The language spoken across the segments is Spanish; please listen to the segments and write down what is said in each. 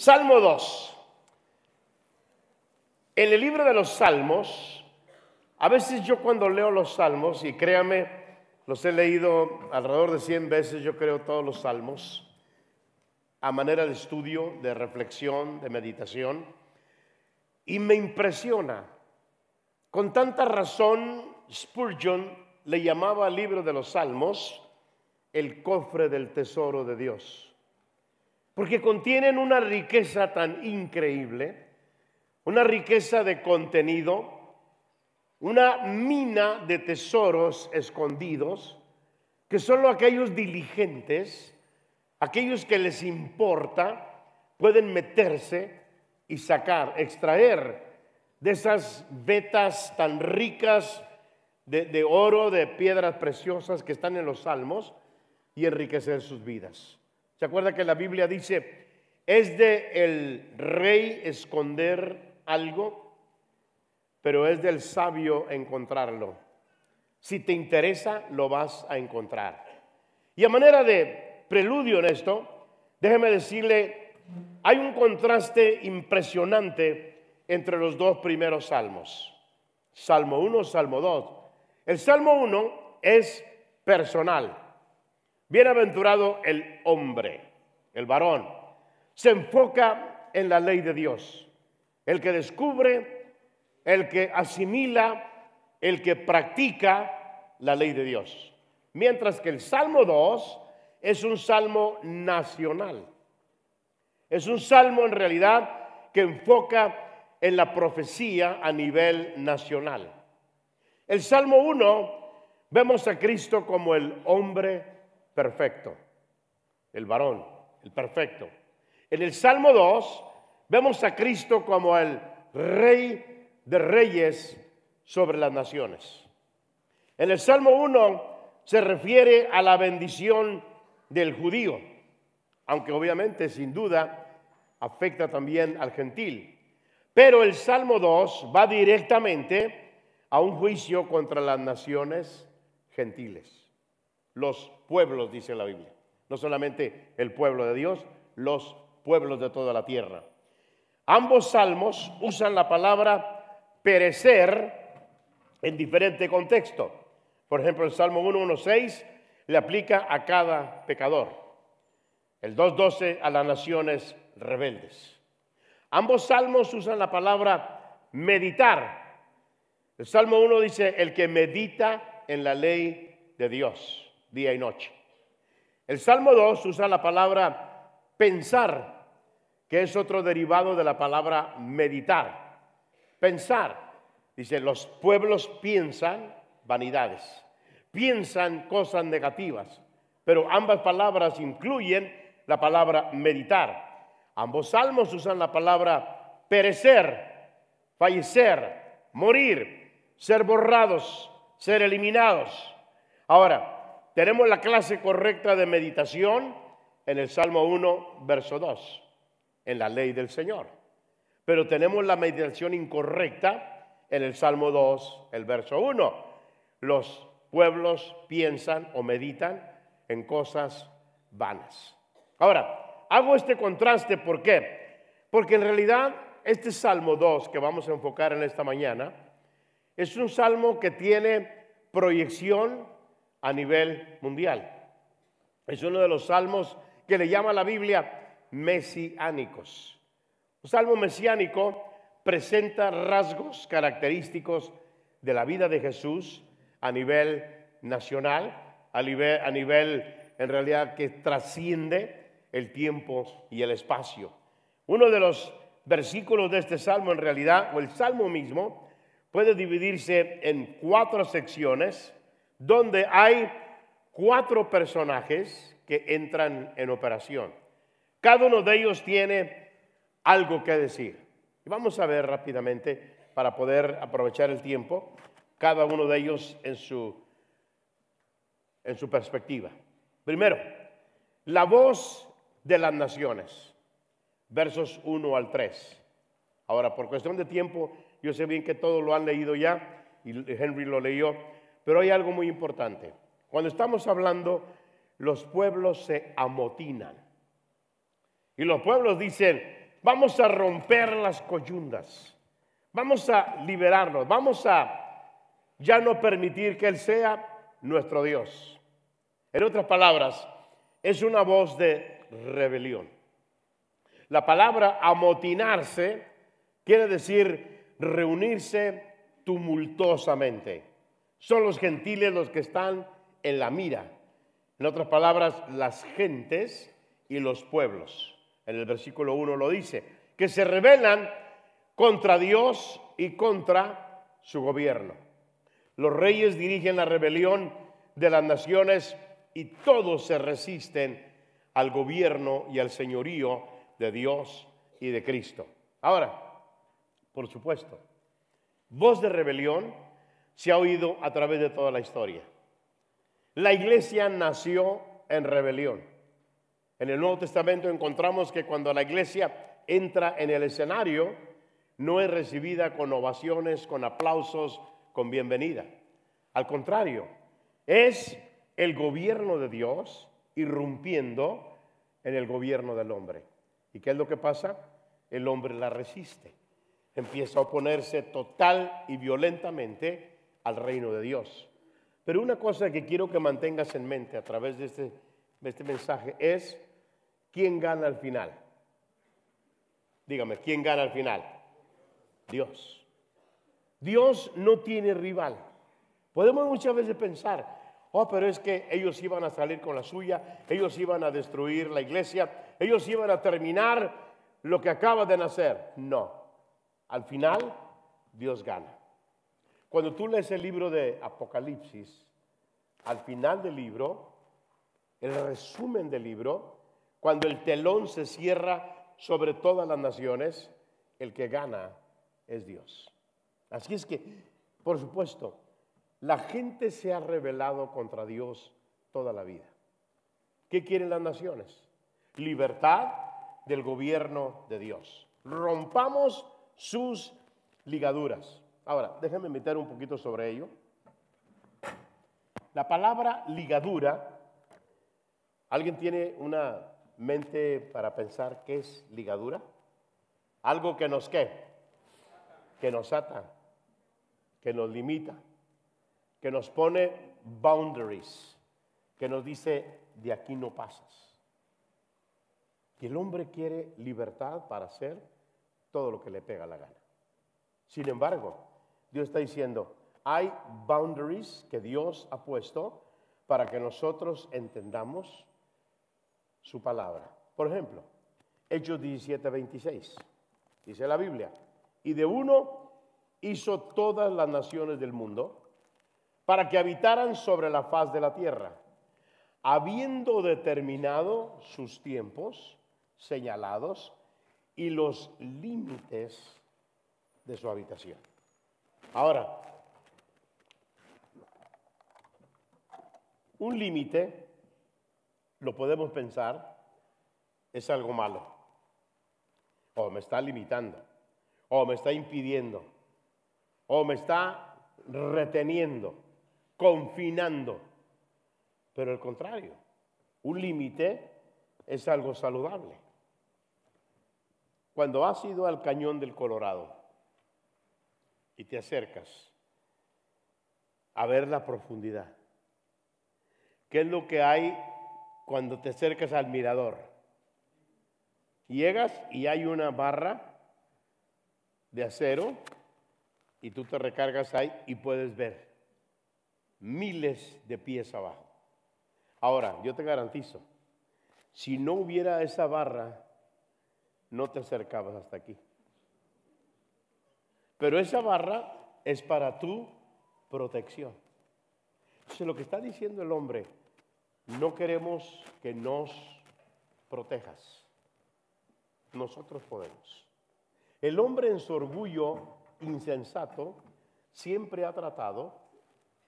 Salmo 2. En el libro de los Salmos, a veces yo cuando leo los Salmos, y créame, los he leído alrededor de 100 veces, yo creo todos los Salmos, a manera de estudio, de reflexión, de meditación, y me impresiona. Con tanta razón, Spurgeon le llamaba al libro de los Salmos el cofre del tesoro de Dios porque contienen una riqueza tan increíble, una riqueza de contenido, una mina de tesoros escondidos, que solo aquellos diligentes, aquellos que les importa, pueden meterse y sacar, extraer de esas vetas tan ricas de, de oro, de piedras preciosas que están en los salmos y enriquecer sus vidas. ¿Se acuerda que la Biblia dice, es de el rey esconder algo, pero es del sabio encontrarlo? Si te interesa, lo vas a encontrar. Y a manera de preludio en esto, déjeme decirle, hay un contraste impresionante entre los dos primeros salmos. Salmo 1, Salmo 2. El Salmo 1 es personal. Bienaventurado el hombre, el varón. Se enfoca en la ley de Dios. El que descubre, el que asimila, el que practica la ley de Dios. Mientras que el Salmo 2 es un salmo nacional. Es un salmo en realidad que enfoca en la profecía a nivel nacional. El Salmo 1 vemos a Cristo como el hombre perfecto, el varón, el perfecto. En el Salmo 2 vemos a Cristo como el rey de reyes sobre las naciones. En el Salmo 1 se refiere a la bendición del judío, aunque obviamente sin duda afecta también al gentil. Pero el Salmo 2 va directamente a un juicio contra las naciones gentiles los pueblos, dice la Biblia. No solamente el pueblo de Dios, los pueblos de toda la tierra. Ambos salmos usan la palabra perecer en diferente contexto. Por ejemplo, el Salmo 1.1.6 le aplica a cada pecador. El 2.12 a las naciones rebeldes. Ambos salmos usan la palabra meditar. El Salmo 1 dice, el que medita en la ley de Dios día y noche. El Salmo 2 usa la palabra pensar, que es otro derivado de la palabra meditar. Pensar. Dice, los pueblos piensan vanidades, piensan cosas negativas, pero ambas palabras incluyen la palabra meditar. Ambos salmos usan la palabra perecer, fallecer, morir, ser borrados, ser eliminados. Ahora, tenemos la clase correcta de meditación en el Salmo 1, verso 2, en la ley del Señor. Pero tenemos la meditación incorrecta en el Salmo 2, el verso 1. Los pueblos piensan o meditan en cosas vanas. Ahora, hago este contraste, ¿por qué? Porque en realidad este Salmo 2 que vamos a enfocar en esta mañana es un salmo que tiene proyección a nivel mundial. Es uno de los salmos que le llama la Biblia mesiánicos. Un salmo mesiánico presenta rasgos característicos de la vida de Jesús a nivel nacional, a nivel, a nivel en realidad que trasciende el tiempo y el espacio. Uno de los versículos de este salmo en realidad, o el salmo mismo, puede dividirse en cuatro secciones donde hay cuatro personajes que entran en operación. Cada uno de ellos tiene algo que decir. Y vamos a ver rápidamente, para poder aprovechar el tiempo, cada uno de ellos en su, en su perspectiva. Primero, la voz de las naciones, versos 1 al 3. Ahora, por cuestión de tiempo, yo sé bien que todos lo han leído ya, y Henry lo leyó, pero hay algo muy importante. Cuando estamos hablando, los pueblos se amotinan. Y los pueblos dicen, vamos a romper las coyundas, vamos a liberarnos, vamos a ya no permitir que Él sea nuestro Dios. En otras palabras, es una voz de rebelión. La palabra amotinarse quiere decir reunirse tumultuosamente. Son los gentiles los que están en la mira. En otras palabras, las gentes y los pueblos. En el versículo 1 lo dice, que se rebelan contra Dios y contra su gobierno. Los reyes dirigen la rebelión de las naciones y todos se resisten al gobierno y al señorío de Dios y de Cristo. Ahora, por supuesto, voz de rebelión se ha oído a través de toda la historia. La iglesia nació en rebelión. En el Nuevo Testamento encontramos que cuando la iglesia entra en el escenario, no es recibida con ovaciones, con aplausos, con bienvenida. Al contrario, es el gobierno de Dios irrumpiendo en el gobierno del hombre. ¿Y qué es lo que pasa? El hombre la resiste. Empieza a oponerse total y violentamente al reino de Dios. Pero una cosa que quiero que mantengas en mente a través de este, de este mensaje es quién gana al final. Dígame, ¿quién gana al final? Dios. Dios no tiene rival. Podemos muchas veces pensar, Oh, pero es que ellos iban a salir con la suya, ellos iban a destruir la iglesia, ellos iban a terminar lo que acaba de nacer. No, al final Dios gana. Cuando tú lees el libro de Apocalipsis, al final del libro, el resumen del libro, cuando el telón se cierra sobre todas las naciones, el que gana es Dios. Así es que, por supuesto, la gente se ha rebelado contra Dios toda la vida. ¿Qué quieren las naciones? Libertad del gobierno de Dios. Rompamos sus ligaduras. Ahora, déjenme meter un poquito sobre ello. La palabra ligadura, ¿alguien tiene una mente para pensar qué es ligadura? Algo que nos qué? Que nos ata, que nos limita que nos pone boundaries, que nos dice, de aquí no pasas. Y el hombre quiere libertad para hacer todo lo que le pega la gana. Sin embargo, Dios está diciendo, hay boundaries que Dios ha puesto para que nosotros entendamos su palabra. Por ejemplo, Hechos 17, 26, dice la Biblia, y de uno hizo todas las naciones del mundo para que habitaran sobre la faz de la tierra, habiendo determinado sus tiempos señalados y los límites de su habitación. Ahora, un límite, lo podemos pensar, es algo malo. O me está limitando, o me está impidiendo, o me está reteniendo confinando. Pero al contrario, un límite es algo saludable. Cuando has ido al cañón del Colorado y te acercas a ver la profundidad, ¿qué es lo que hay cuando te acercas al mirador? Llegas y hay una barra de acero y tú te recargas ahí y puedes ver miles de pies abajo. Ahora, yo te garantizo, si no hubiera esa barra, no te acercabas hasta aquí. Pero esa barra es para tu protección. Entonces, lo que está diciendo el hombre, no queremos que nos protejas. Nosotros podemos. El hombre en su orgullo insensato siempre ha tratado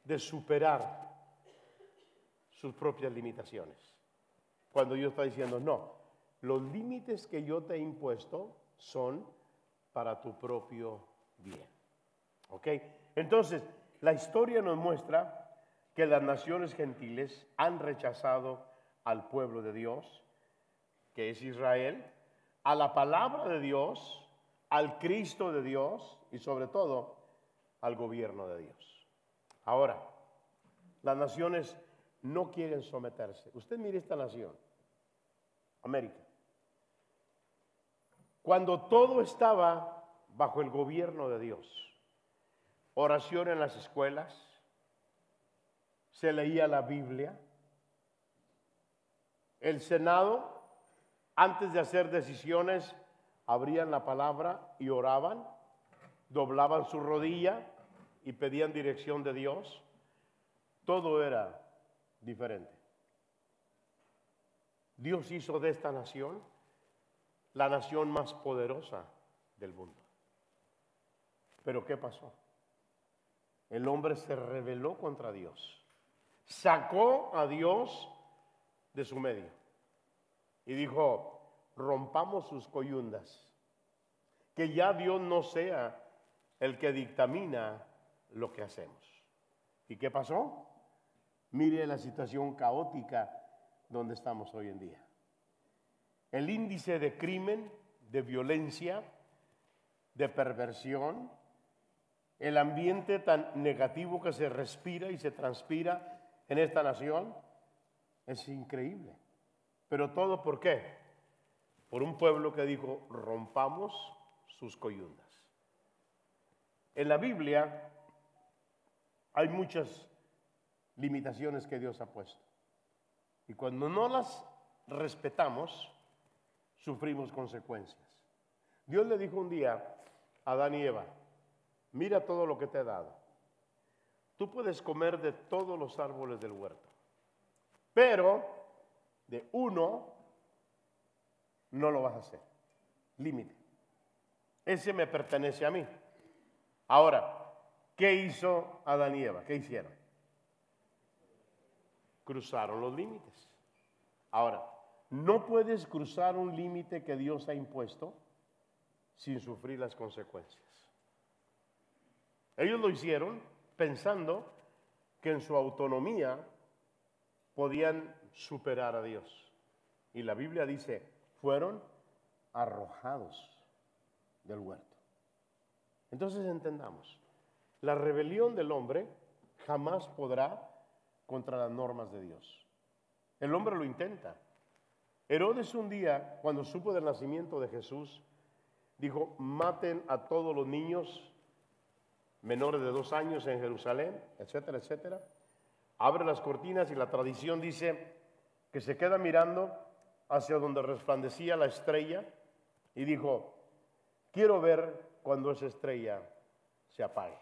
de superar sus propias limitaciones. Cuando Dios está diciendo, no, los límites que yo te he impuesto son para tu propio bien. ¿Ok? Entonces, la historia nos muestra que las naciones gentiles han rechazado al pueblo de Dios, que es Israel, a la palabra de Dios, al Cristo de Dios y sobre todo al gobierno de Dios. Ahora, las naciones no quieren someterse. Usted mire esta nación, América. Cuando todo estaba bajo el gobierno de Dios, oración en las escuelas, se leía la Biblia, el Senado, antes de hacer decisiones, abrían la palabra y oraban, doblaban su rodilla y pedían dirección de Dios. Todo era diferente. Dios hizo de esta nación la nación más poderosa del mundo. Pero ¿qué pasó? El hombre se rebeló contra Dios, sacó a Dios de su medio y dijo, rompamos sus coyundas, que ya Dios no sea el que dictamina lo que hacemos. ¿Y qué pasó? Mire la situación caótica donde estamos hoy en día. El índice de crimen, de violencia, de perversión, el ambiente tan negativo que se respira y se transpira en esta nación, es increíble. Pero todo por qué? Por un pueblo que dijo, rompamos sus coyundas. En la Biblia hay muchas limitaciones que Dios ha puesto. Y cuando no las respetamos, sufrimos consecuencias. Dios le dijo un día a Adán y Eva, mira todo lo que te he dado. Tú puedes comer de todos los árboles del huerto, pero de uno no lo vas a hacer. Límite. Ese me pertenece a mí. Ahora, ¿qué hizo Adán y Eva? ¿Qué hicieron? Cruzaron los límites. Ahora, no puedes cruzar un límite que Dios ha impuesto sin sufrir las consecuencias. Ellos lo hicieron pensando que en su autonomía podían superar a Dios. Y la Biblia dice, fueron arrojados del huerto. Entonces entendamos, la rebelión del hombre jamás podrá contra las normas de Dios. El hombre lo intenta, Herodes un día, cuando supo del nacimiento de Jesús, dijo, maten a todos los niños menores de dos años en Jerusalén, etcétera, etcétera. Abre las cortinas y la tradición dice que se queda mirando hacia donde resplandecía la estrella y dijo, quiero ver cuando esa estrella se apague.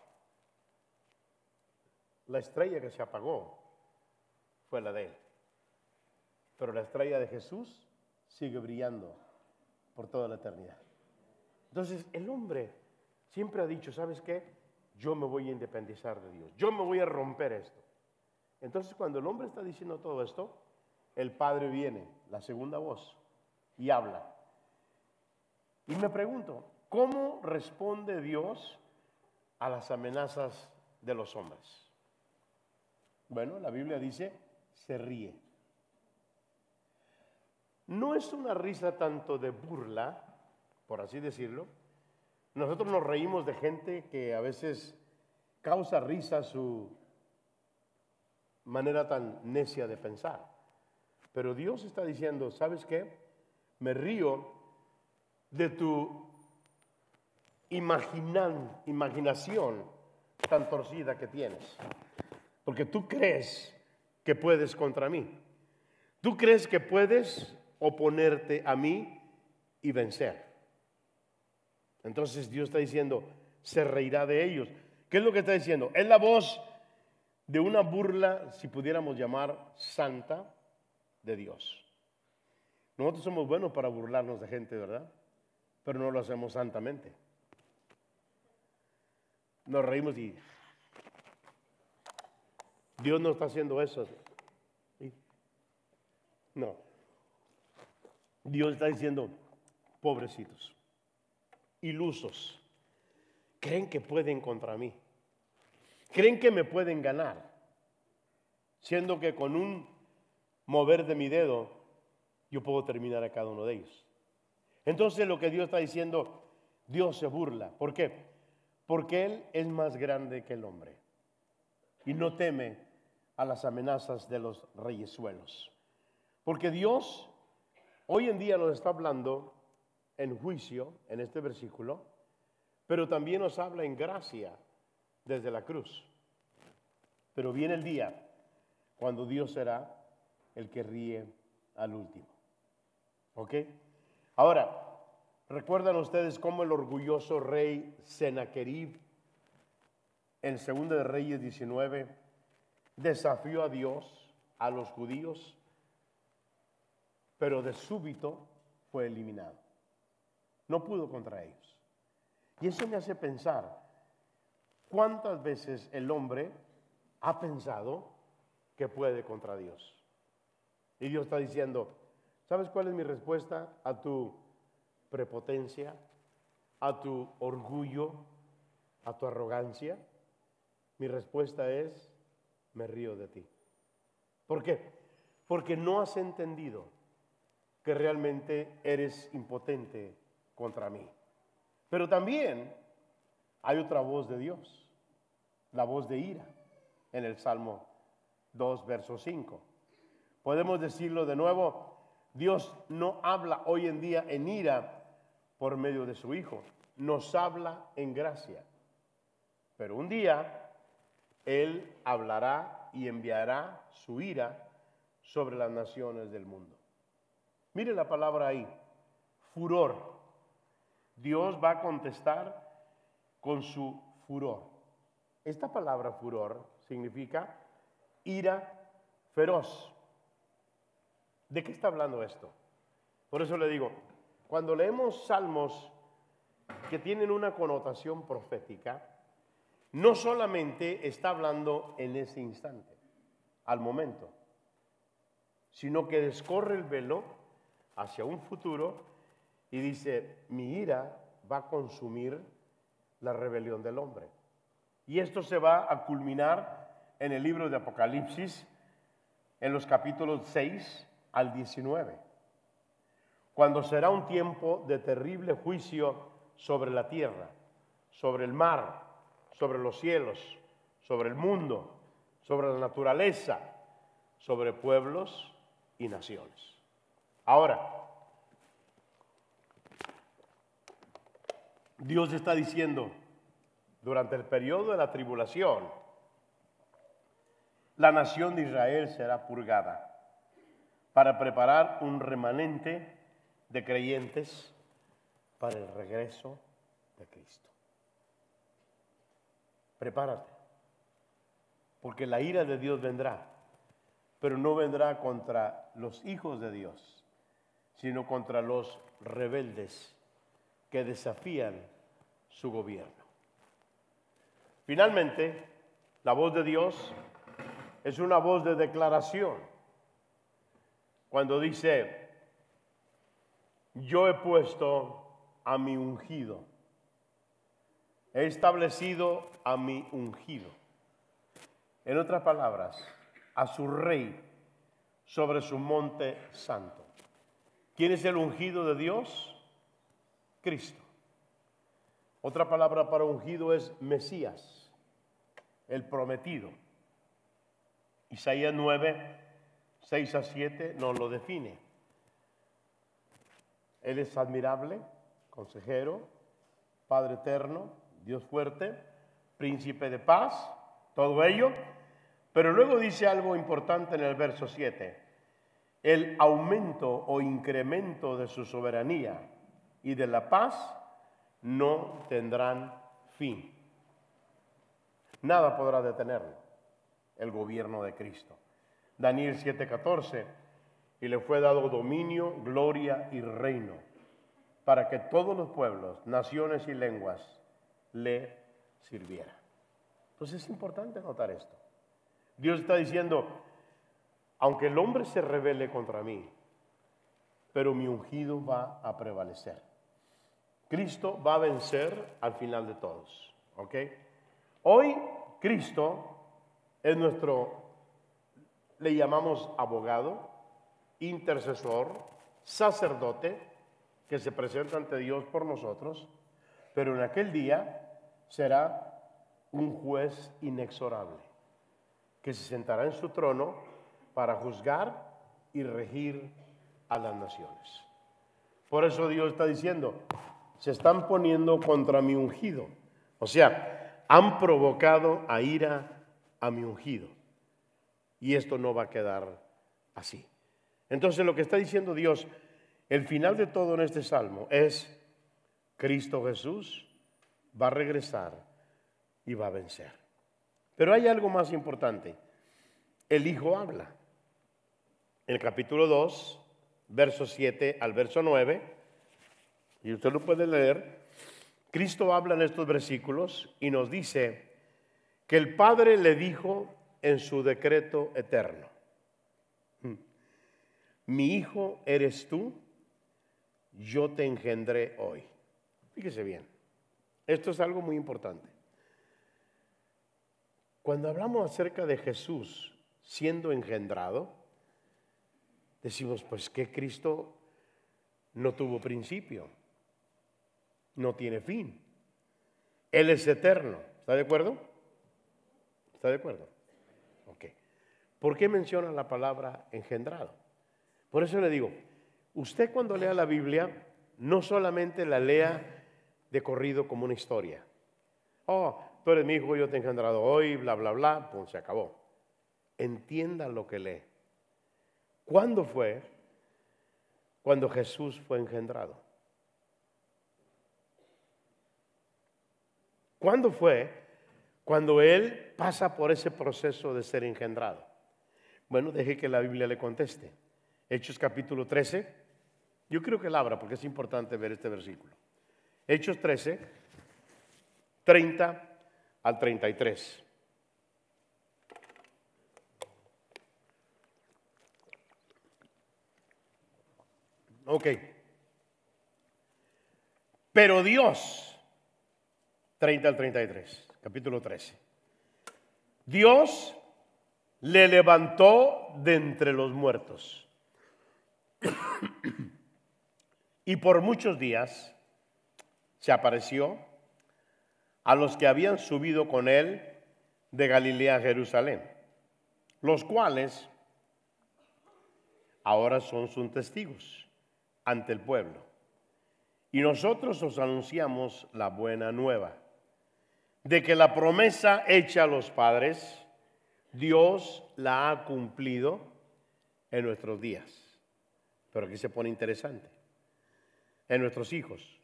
La estrella que se apagó fue la de él pero la estrella de Jesús sigue brillando por toda la eternidad. Entonces, el hombre siempre ha dicho, ¿sabes qué? Yo me voy a independizar de Dios, yo me voy a romper esto. Entonces, cuando el hombre está diciendo todo esto, el Padre viene, la segunda voz, y habla. Y me pregunto, ¿cómo responde Dios a las amenazas de los hombres? Bueno, la Biblia dice, se ríe. No es una risa tanto de burla, por así decirlo. Nosotros nos reímos de gente que a veces causa risa su manera tan necia de pensar. Pero Dios está diciendo, ¿sabes qué? Me río de tu imaginación tan torcida que tienes. Porque tú crees que puedes contra mí. Tú crees que puedes oponerte a mí y vencer. Entonces Dios está diciendo, se reirá de ellos. ¿Qué es lo que está diciendo? Es la voz de una burla, si pudiéramos llamar santa, de Dios. Nosotros somos buenos para burlarnos de gente, ¿verdad? Pero no lo hacemos santamente. Nos reímos y Dios no está haciendo eso. No. Dios está diciendo, pobrecitos, ilusos, creen que pueden contra mí, creen que me pueden ganar, siendo que con un mover de mi dedo yo puedo terminar a cada uno de ellos. Entonces lo que Dios está diciendo, Dios se burla. ¿Por qué? Porque Él es más grande que el hombre y no teme a las amenazas de los reyesuelos. Porque Dios hoy en día nos está hablando en juicio, en este versículo, pero también nos habla en gracia desde la cruz. Pero viene el día cuando Dios será el que ríe al último. ¿Ok? Ahora, ¿recuerdan ustedes cómo el orgulloso rey Sennacherib en 2 de Reyes 19 desafió a Dios, a los judíos, pero de súbito fue eliminado? No pudo contra ellos. Y eso me hace pensar, ¿cuántas veces el hombre ha pensado que puede contra Dios? Y Dios está diciendo, ¿sabes cuál es mi respuesta a tu prepotencia, a tu orgullo, a tu arrogancia? Mi respuesta es, me río de ti. ¿Por qué? Porque no has entendido que realmente eres impotente contra mí. Pero también hay otra voz de Dios, la voz de ira, en el Salmo 2, verso 5. Podemos decirlo de nuevo, Dios no habla hoy en día en ira por medio de su Hijo, nos habla en gracia. Pero un día Él hablará y enviará su ira sobre las naciones del mundo. Mire la palabra ahí, furor. Dios va a contestar con su furor. Esta palabra furor significa ira feroz. ¿De qué está hablando esto? Por eso le digo, cuando leemos salmos que tienen una connotación profética, no solamente está hablando en ese instante, al momento, sino que descorre el velo hacia un futuro y dice, mi ira va a consumir la rebelión del hombre. Y esto se va a culminar en el libro de Apocalipsis, en los capítulos 6 al 19, cuando será un tiempo de terrible juicio sobre la tierra, sobre el mar, sobre los cielos, sobre el mundo, sobre la naturaleza, sobre pueblos y naciones. Ahora, Dios está diciendo, durante el periodo de la tribulación, la nación de Israel será purgada para preparar un remanente de creyentes para el regreso de Cristo. Prepárate, porque la ira de Dios vendrá, pero no vendrá contra los hijos de Dios, sino contra los rebeldes que desafían su gobierno. Finalmente, la voz de Dios es una voz de declaración cuando dice, yo he puesto a mi ungido, he establecido a mi ungido. En otras palabras, a su rey sobre su monte santo. ¿Quién es el ungido de Dios? Cristo. Otra palabra para ungido es Mesías, el prometido. Isaías 9, 6 a 7 nos lo define. Él es admirable, consejero, Padre eterno, Dios fuerte, príncipe de paz, todo ello. Pero luego dice algo importante en el verso 7. El aumento o incremento de su soberanía y de la paz no tendrán fin. Nada podrá detenerlo, el gobierno de Cristo. Daniel 7:14, y le fue dado dominio, gloria y reino, para que todos los pueblos, naciones y lenguas le sirvieran. Entonces es importante notar esto. Dios está diciendo, aunque el hombre se revele contra mí, pero mi ungido va a prevalecer. Cristo va a vencer al final de todos. ¿Ok? Hoy Cristo es nuestro le llamamos abogado, intercesor, sacerdote que se presenta ante Dios por nosotros, pero en aquel día será un juez inexorable que se sentará en su trono para juzgar y regir a las naciones. Por eso Dios está diciendo, se están poniendo contra mi ungido. O sea, han provocado a ira a mi ungido. Y esto no va a quedar así. Entonces lo que está diciendo Dios, el final de todo en este salmo es, Cristo Jesús va a regresar y va a vencer. Pero hay algo más importante. El Hijo habla. En el capítulo 2, verso 7 al verso 9, y usted lo puede leer, Cristo habla en estos versículos y nos dice que el Padre le dijo en su decreto eterno, hmm, mi hijo eres tú, yo te engendré hoy. Fíjese bien, esto es algo muy importante. Cuando hablamos acerca de Jesús siendo engendrado, decimos, pues que Cristo no tuvo principio, no tiene fin. Él es eterno. ¿Está de acuerdo? ¿Está de acuerdo? Ok. ¿Por qué menciona la palabra engendrado? Por eso le digo, usted cuando lea la Biblia, no solamente la lea de corrido como una historia. Oh, tú eres mi hijo, yo te he engendrado hoy, bla, bla, bla, pues se acabó. Entienda lo que lee. ¿Cuándo fue? Cuando Jesús fue engendrado. ¿Cuándo fue? Cuando Él pasa por ese proceso de ser engendrado. Bueno, deje que la Biblia le conteste. Hechos capítulo 13. Yo creo que la abra porque es importante ver este versículo. Hechos 13, 30 al 33. Ok. Pero Dios, 30 al 33, capítulo 13. Dios le levantó de entre los muertos. y por muchos días se apareció a los que habían subido con él de Galilea a Jerusalén, los cuales ahora son sus testigos ante el pueblo. Y nosotros os anunciamos la buena nueva, de que la promesa hecha a los padres, Dios la ha cumplido en nuestros días. Pero aquí se pone interesante. En nuestros hijos.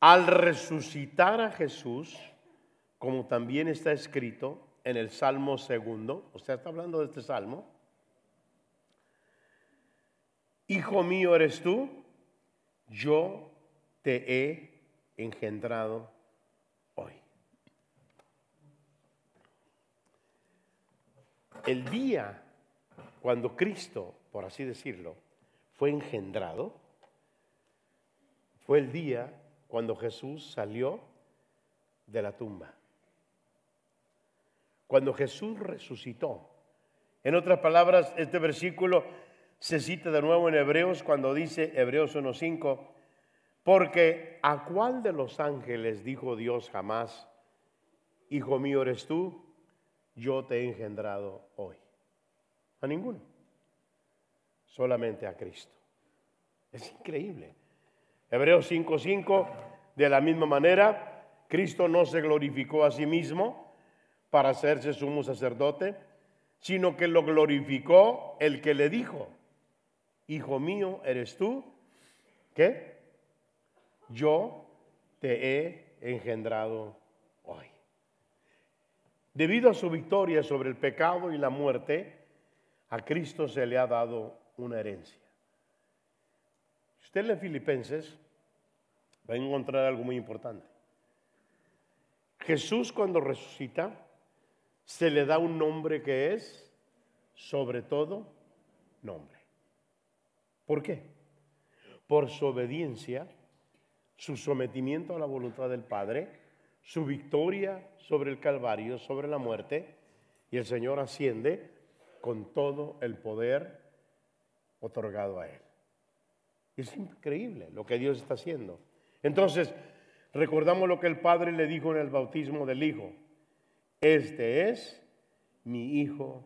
Al resucitar a Jesús, como también está escrito en el Salmo segundo, usted está hablando de este Salmo, Hijo mío eres tú, yo te he engendrado hoy. El día cuando Cristo, por así decirlo, fue engendrado, fue el día cuando Jesús salió de la tumba. Cuando Jesús resucitó. En otras palabras, este versículo se cita de nuevo en Hebreos cuando dice, Hebreos 1.5, porque ¿a cuál de los ángeles dijo Dios jamás, Hijo mío eres tú, yo te he engendrado hoy? A ninguno, solamente a Cristo. Es increíble. Hebreos 5.5, de la misma manera, Cristo no se glorificó a sí mismo para hacerse sumo sacerdote, sino que lo glorificó el que le dijo, Hijo mío, eres tú, ¿qué? Yo te he engendrado. Debido a su victoria sobre el pecado y la muerte, a Cristo se le ha dado una herencia. Si usted lee Filipenses, va a encontrar algo muy importante. Jesús cuando resucita, se le da un nombre que es, sobre todo, nombre. ¿Por qué? Por su obediencia, su sometimiento a la voluntad del Padre, su victoria sobre el Calvario, sobre la muerte, y el Señor asciende con todo el poder otorgado a Él. Es increíble lo que Dios está haciendo. Entonces, recordamos lo que el Padre le dijo en el bautismo del Hijo. Este es mi Hijo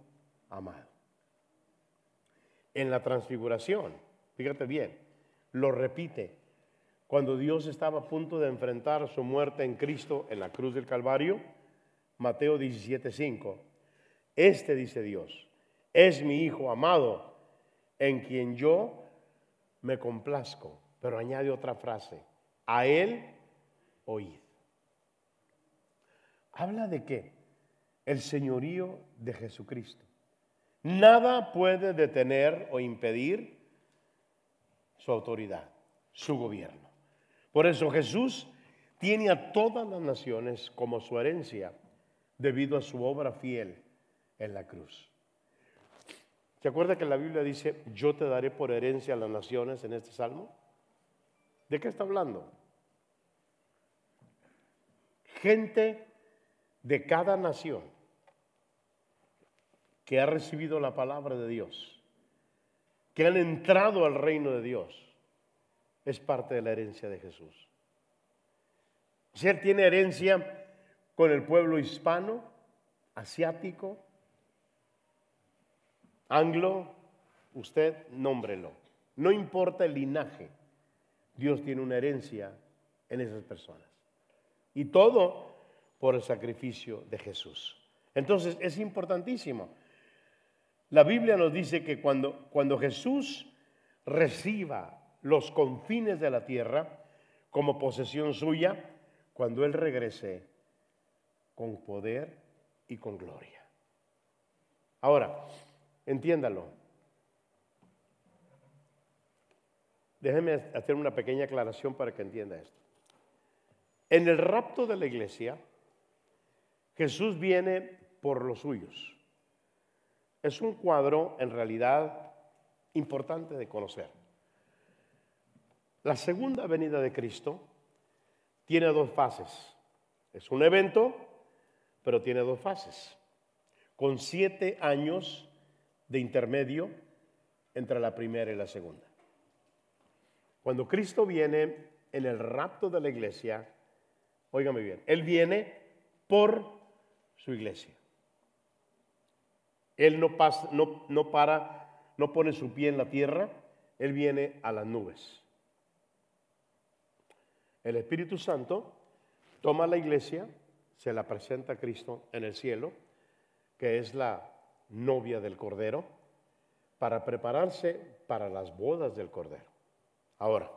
amado. En la transfiguración, fíjate bien, lo repite. Cuando Dios estaba a punto de enfrentar su muerte en Cristo en la cruz del Calvario, Mateo 17:5. Este dice Dios, es mi Hijo amado, en quien yo me complazco. Pero añade otra frase, a Él oíd. Habla de qué? El señorío de Jesucristo. Nada puede detener o impedir su autoridad, su gobierno. Por eso Jesús tiene a todas las naciones como su herencia debido a su obra fiel en la cruz. ¿Se acuerda que la Biblia dice, yo te daré por herencia a las naciones en este salmo? ¿De qué está hablando? Gente de cada nación que ha recibido la palabra de Dios, que han entrado al reino de Dios, es parte de la herencia de Jesús. Si Él tiene herencia con el pueblo hispano, asiático, anglo, usted nómbrelo. No importa el linaje, Dios tiene una herencia en esas personas. Y todo por el sacrificio de Jesús. Entonces es importantísimo. La Biblia nos dice que cuando, cuando Jesús reciba los confines de la tierra como posesión suya, cuando Él regrese, con poder y con gloria. Ahora, entiéndalo. Déjeme hacer una pequeña aclaración para que entienda esto. En el rapto de la iglesia, Jesús viene por los suyos. Es un cuadro en realidad importante de conocer. La segunda venida de Cristo tiene dos fases. Es un evento pero tiene dos fases, con siete años de intermedio entre la primera y la segunda. Cuando Cristo viene en el rapto de la iglesia, óigame bien, Él viene por su iglesia. Él no, pasa, no, no para, no pone su pie en la tierra, Él viene a las nubes. El Espíritu Santo toma la iglesia, se la presenta a Cristo en el cielo, que es la novia del Cordero, para prepararse para las bodas del Cordero. Ahora,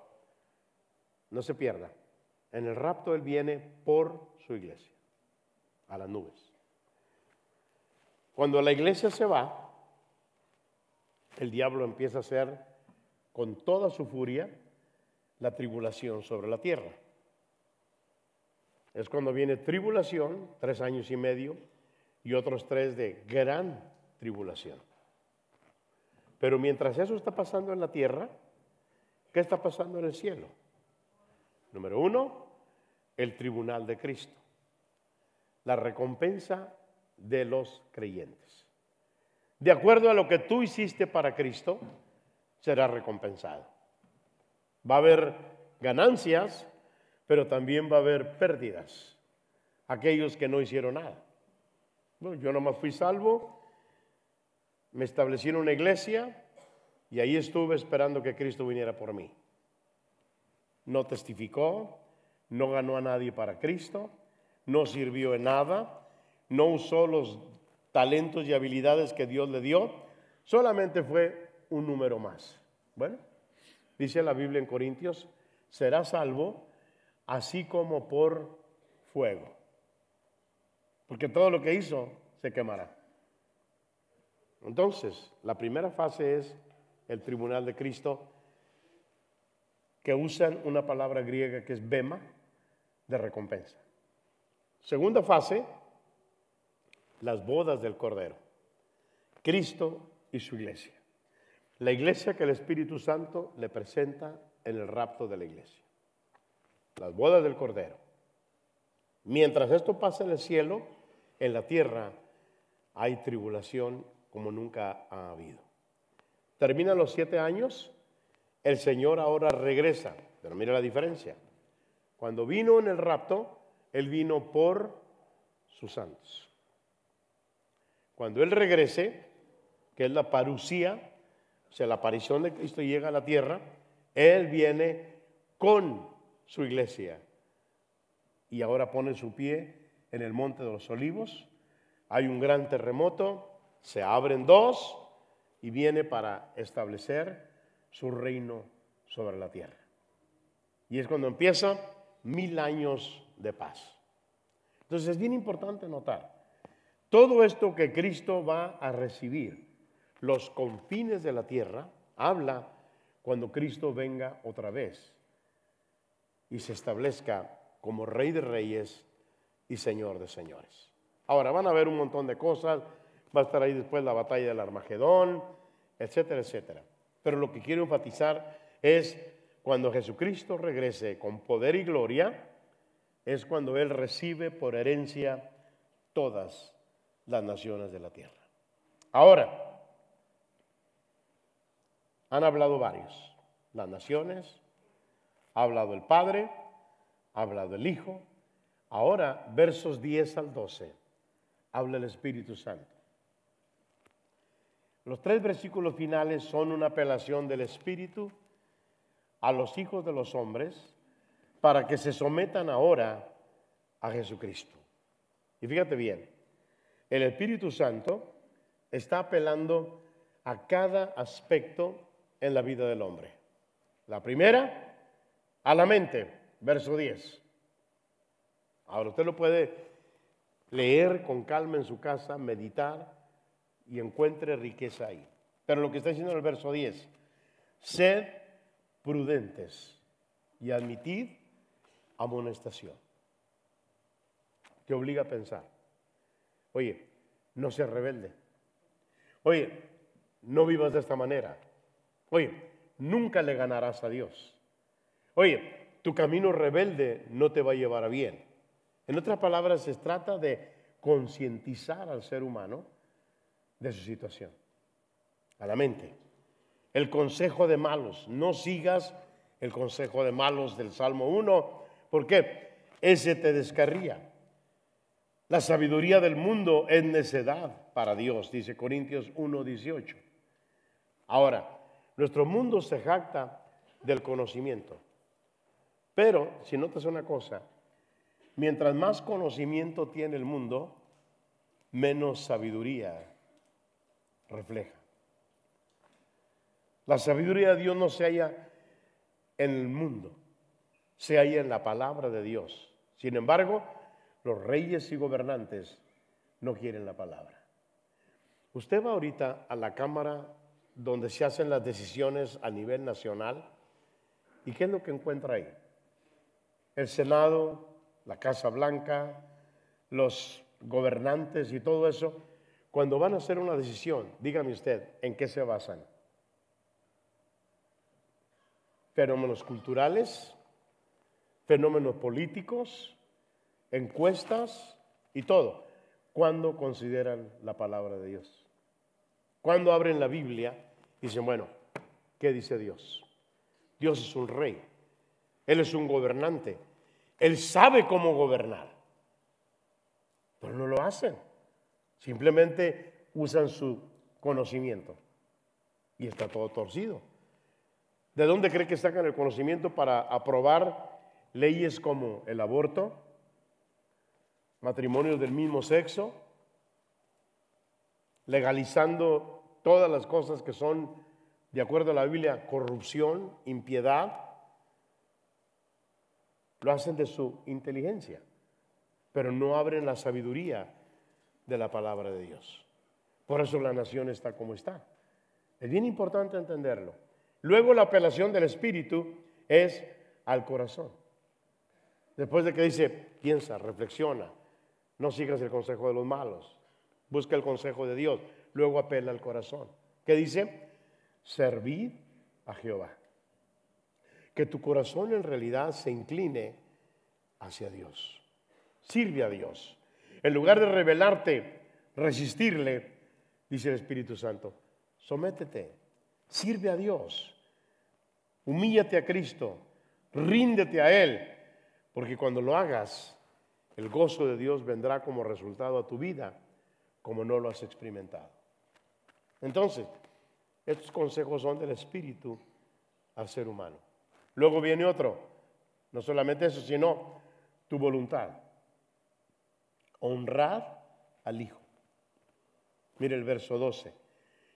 no se pierda, en el rapto Él viene por su iglesia, a las nubes. Cuando la iglesia se va, el diablo empieza a hacer con toda su furia la tribulación sobre la tierra es cuando viene tribulación, tres años y medio, y otros tres de gran tribulación. Pero mientras eso está pasando en la tierra, ¿qué está pasando en el cielo? Número uno, el tribunal de Cristo, la recompensa de los creyentes. De acuerdo a lo que tú hiciste para Cristo, será recompensado. Va a haber ganancias pero también va a haber pérdidas. Aquellos que no hicieron nada. Bueno, yo nomás fui salvo, me establecí en una iglesia y ahí estuve esperando que Cristo viniera por mí. No testificó, no ganó a nadie para Cristo, no sirvió en nada, no usó los talentos y habilidades que Dios le dio, solamente fue un número más. Bueno, dice la Biblia en Corintios, será salvo así como por fuego. Porque todo lo que hizo se quemará. Entonces, la primera fase es el tribunal de Cristo, que usan una palabra griega que es bema, de recompensa. Segunda fase, las bodas del Cordero. Cristo y su iglesia. La iglesia que el Espíritu Santo le presenta en el rapto de la iglesia las bodas del Cordero. Mientras esto pasa en el cielo, en la tierra hay tribulación como nunca ha habido. Terminan los siete años el Señor ahora regresa. Pero mira la diferencia. Cuando vino en el rapto, Él vino por sus santos. Cuando Él regrese, que es la parucía, sea, la aparición de Cristo llega a la tierra, Él viene con su iglesia. Y ahora pone su pie en el monte de los olivos. Hay un gran terremoto, se abren dos y viene para establecer su reino sobre la tierra. Y es cuando empieza mil años de paz. Entonces es bien importante notar, todo esto que Cristo va a recibir, los confines de la tierra, habla cuando Cristo venga otra vez y se establezca como Rey de Reyes y Señor de Señores. Ahora van a ver un montón de cosas, va a estar ahí después la batalla del Armagedón, etcétera, etcétera. Pero lo que quiero enfatizar es cuando Jesucristo regrese con poder y gloria, es cuando Él recibe por herencia todas las naciones de la tierra. Ahora, han hablado varios, las naciones, ha hablado el Padre, ha hablado el Hijo, ahora versos 10 al 12, habla el Espíritu Santo. Los tres versículos finales son una apelación del Espíritu a los hijos de los hombres para que se sometan ahora a Jesucristo. Y fíjate bien, el Espíritu Santo está apelando a cada aspecto en la vida del hombre. La primera, a la mente, verso 10. Ahora usted lo puede leer con calma en su casa, meditar y encuentre riqueza ahí. Pero lo que está diciendo en el verso 10, sed prudentes y admitid amonestación. Te obliga a pensar. Oye, no seas rebelde. Oye, no vivas de esta manera. Oye, nunca le ganarás a Dios. Oye, tu camino rebelde no te va a llevar a bien. En otras palabras, se trata de concientizar al ser humano de su situación, a la mente. El consejo de malos, no sigas el consejo de malos del Salmo 1, porque ese te descarría. La sabiduría del mundo es necedad para Dios, dice Corintios 1, 18. Ahora, nuestro mundo se jacta del conocimiento. Pero, si notas una cosa, mientras más conocimiento tiene el mundo, menos sabiduría refleja. La sabiduría de Dios no se halla en el mundo, se halla en la palabra de Dios. Sin embargo, los reyes y gobernantes no quieren la palabra. Usted va ahorita a la Cámara donde se hacen las decisiones a nivel nacional y ¿qué es lo que encuentra ahí? El Senado, la Casa Blanca, los gobernantes y todo eso cuando van a hacer una decisión, dígame usted, ¿en qué se basan? Fenómenos culturales, fenómenos políticos, encuestas y todo. ¿Cuándo consideran la palabra de Dios? Cuando abren la Biblia dicen, bueno, ¿qué dice Dios? Dios es un rey, Él es un gobernante, Él sabe cómo gobernar, pero no lo hacen. Simplemente usan su conocimiento y está todo torcido. ¿De dónde cree que sacan el conocimiento para aprobar leyes como el aborto, matrimonios del mismo sexo, legalizando todas las cosas que son, de acuerdo a la Biblia, corrupción, impiedad? Lo hacen de su inteligencia, pero no abren la sabiduría de la palabra de Dios. Por eso la nación está como está. Es bien importante entenderlo. Luego la apelación del Espíritu es al corazón. Después de que dice, piensa, reflexiona, no sigas el consejo de los malos, busca el consejo de Dios, luego apela al corazón. ¿Qué dice? Servid a Jehová. Que tu corazón en realidad se incline hacia Dios. Sirve a Dios. En lugar de rebelarte, resistirle, dice el Espíritu Santo, sométete, sirve a Dios. Humíllate a Cristo, ríndete a Él, porque cuando lo hagas, el gozo de Dios vendrá como resultado a tu vida, como no lo has experimentado. Entonces, estos consejos son del Espíritu al ser humano. Luego viene otro, no solamente eso, sino tu voluntad. Honrar al Hijo. Mire el verso 12.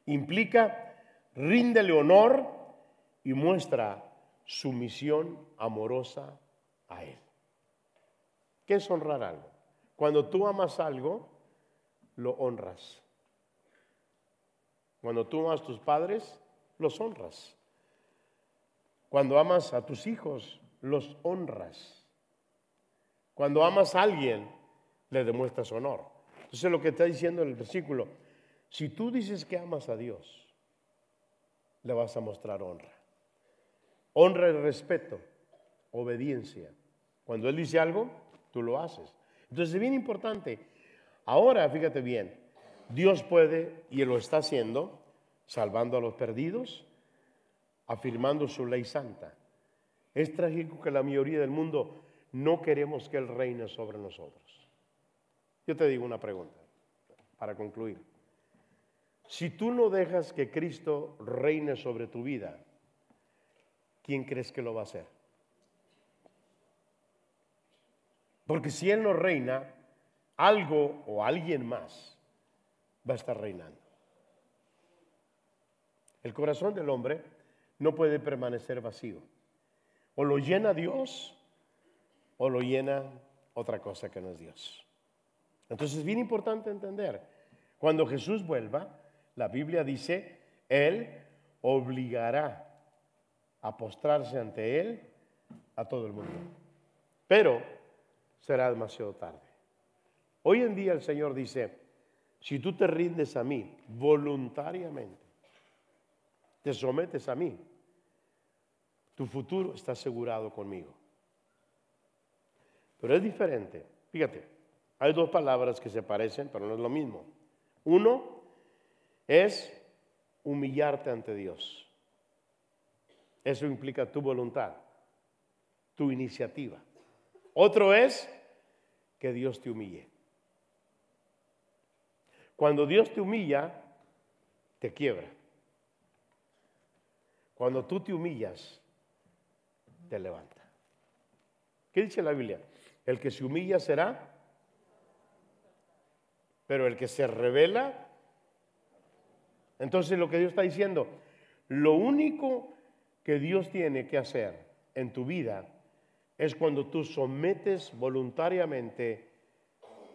Implica, ríndele honor y muestra sumisión amorosa a Él. ¿Qué es honrar algo? Cuando tú amas algo, lo honras. Cuando tú amas a tus padres, los honras. Cuando amas a tus hijos, los honras. Cuando amas a alguien, le demuestras honor. Entonces lo que está diciendo el versículo, si tú dices que amas a Dios, le vas a mostrar honra. Honra y respeto, obediencia. Cuando Él dice algo, tú lo haces. Entonces es bien importante. Ahora, fíjate bien, Dios puede, y lo está haciendo, salvando a los perdidos, afirmando su ley santa. Es trágico que la mayoría del mundo no queremos que Él reine sobre nosotros. Yo te digo una pregunta para concluir. Si tú no dejas que Cristo reine sobre tu vida, ¿quién crees que lo va a hacer? Porque si Él no reina, algo o alguien más va a estar reinando. El corazón del hombre no puede permanecer vacío. O lo llena Dios o lo llena otra cosa que no es Dios. Entonces es bien importante entender, cuando Jesús vuelva, la Biblia dice, Él obligará a postrarse ante Él a todo el mundo. Pero será demasiado tarde. Hoy en día el Señor dice, si tú te rindes a mí voluntariamente, te sometes a mí, tu futuro está asegurado conmigo. Pero es diferente. Fíjate, hay dos palabras que se parecen, pero no es lo mismo. Uno es humillarte ante Dios. Eso implica tu voluntad, tu iniciativa. Otro es que Dios te humille. Cuando Dios te humilla, te quiebra. Cuando tú te humillas, te levanta. ¿Qué dice la Biblia? El que se humilla será, pero el que se revela entonces lo que Dios está diciendo, lo único que Dios tiene que hacer en tu vida es cuando tú sometes voluntariamente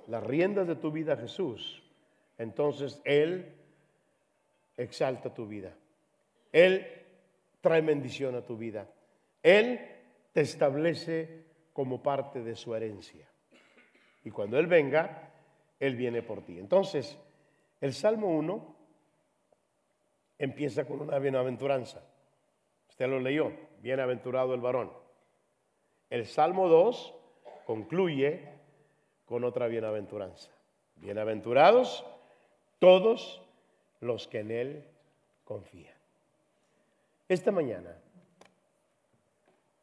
las riendas de tu vida a Jesús, entonces Él exalta tu vida. Él trae bendición a tu vida. Él te establece como parte de su herencia. Y cuando Él venga, Él viene por ti. Entonces, el Salmo 1 empieza con una bienaventuranza. Usted lo leyó, bienaventurado el varón. El Salmo 2 concluye con otra bienaventuranza. Bienaventurados todos los que en Él confían. Esta mañana,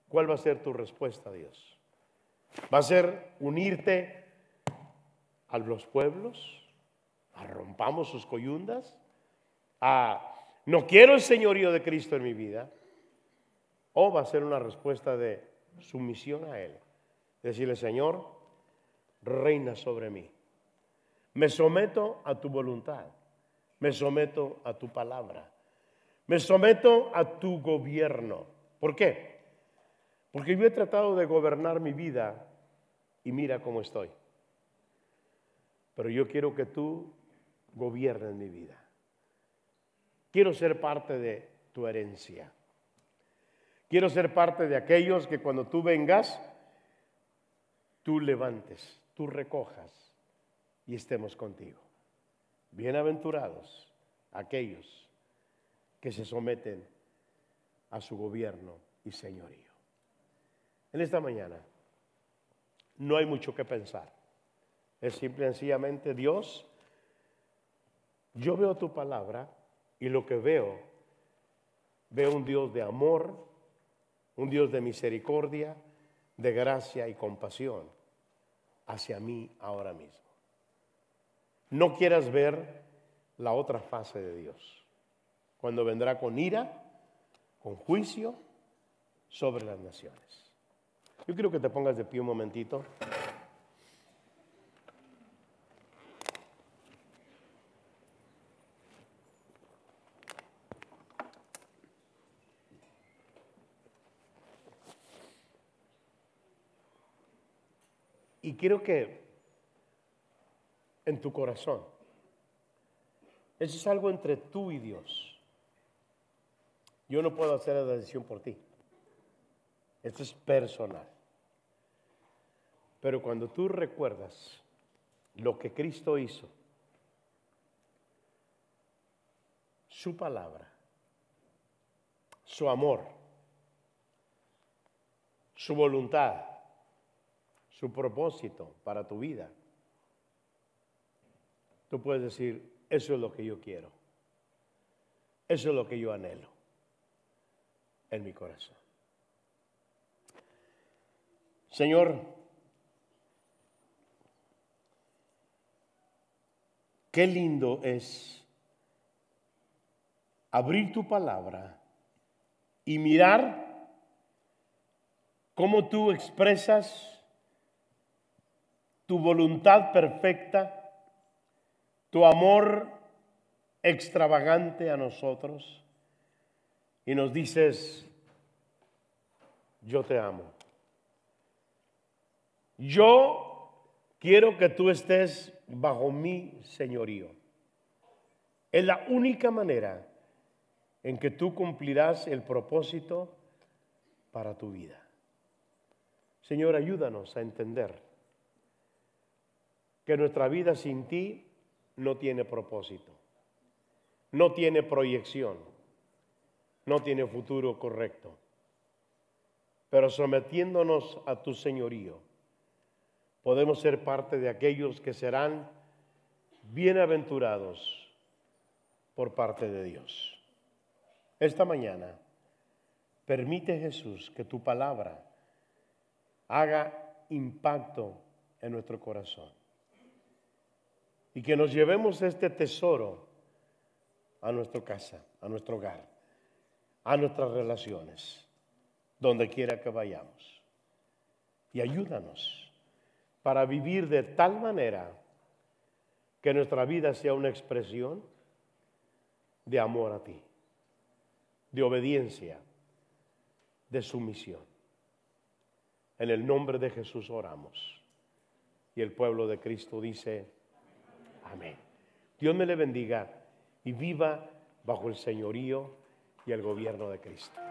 ¿cuál va a ser tu respuesta a Dios? ¿Va a ser unirte a los pueblos? ¿A rompamos sus coyundas? ¿A no quiero el señorío de Cristo en mi vida, o va a ser una respuesta de sumisión a Él. Decirle, Señor, reina sobre mí. Me someto a tu voluntad. Me someto a tu palabra. Me someto a tu gobierno. ¿Por qué? Porque yo he tratado de gobernar mi vida y mira cómo estoy. Pero yo quiero que tú gobiernes mi vida. Quiero ser parte de tu herencia. Quiero ser parte de aquellos que cuando tú vengas, tú levantes, tú recojas y estemos contigo. Bienaventurados aquellos que se someten a su gobierno y señorío. En esta mañana no hay mucho que pensar. Es simple y sencillamente Dios, yo veo tu palabra y lo que veo, veo un Dios de amor, un Dios de misericordia, de gracia y compasión hacia mí ahora mismo. No quieras ver la otra fase de Dios, cuando vendrá con ira, con juicio sobre las naciones. Yo quiero que te pongas de pie un momentito. Y quiero que en tu corazón, eso es algo entre tú y Dios. Yo no puedo hacer la decisión por ti. Esto es personal. Pero cuando tú recuerdas lo que Cristo hizo, su palabra, su amor, su voluntad, su propósito para tu vida, tú puedes decir, eso es lo que yo quiero, eso es lo que yo anhelo en mi corazón. Señor, qué lindo es abrir tu palabra y mirar cómo tú expresas tu voluntad perfecta, tu amor extravagante a nosotros y nos dices, yo te amo. Yo quiero que tú estés bajo mi señorío. Es la única manera en que tú cumplirás el propósito para tu vida. Señor, ayúdanos a entender que nuestra vida sin ti no tiene propósito, no tiene proyección, no tiene futuro correcto. Pero sometiéndonos a tu señorío, podemos ser parte de aquellos que serán bienaventurados por parte de Dios. Esta mañana, permite Jesús que tu palabra haga impacto en nuestro corazón y que nos llevemos este tesoro a nuestra casa, a nuestro hogar, a nuestras relaciones, donde quiera que vayamos. Y ayúdanos para vivir de tal manera que nuestra vida sea una expresión de amor a ti, de obediencia, de sumisión. En el nombre de Jesús oramos. Y el pueblo de Cristo dice, Amén. Dios me le bendiga y viva bajo el señorío y el gobierno de Cristo.